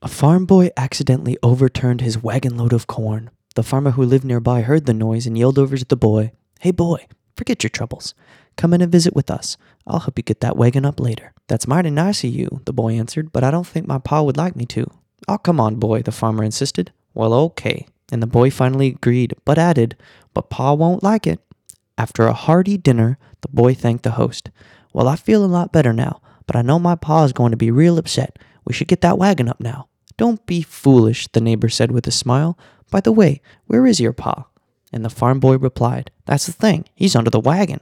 A farm boy accidentally overturned his wagon load of corn. The farmer who lived nearby heard the noise and yelled over to the boy, Hey boy, forget your troubles. Come in and visit with us. I'll help you get that wagon up later. That's mighty nice of you, the boy answered, but I don't think my pa would like me to. Oh, come on, boy, the farmer insisted. Well, okay. And the boy finally agreed, but added, But pa won't like it. After a hearty dinner, the boy thanked the host. Well, I feel a lot better now, but I know my pa is going to be real upset. We should get that wagon up now. Don't be foolish, the neighbor said with a smile. By the way, where is your pa? And the farm boy replied, That's the thing, he's under the wagon.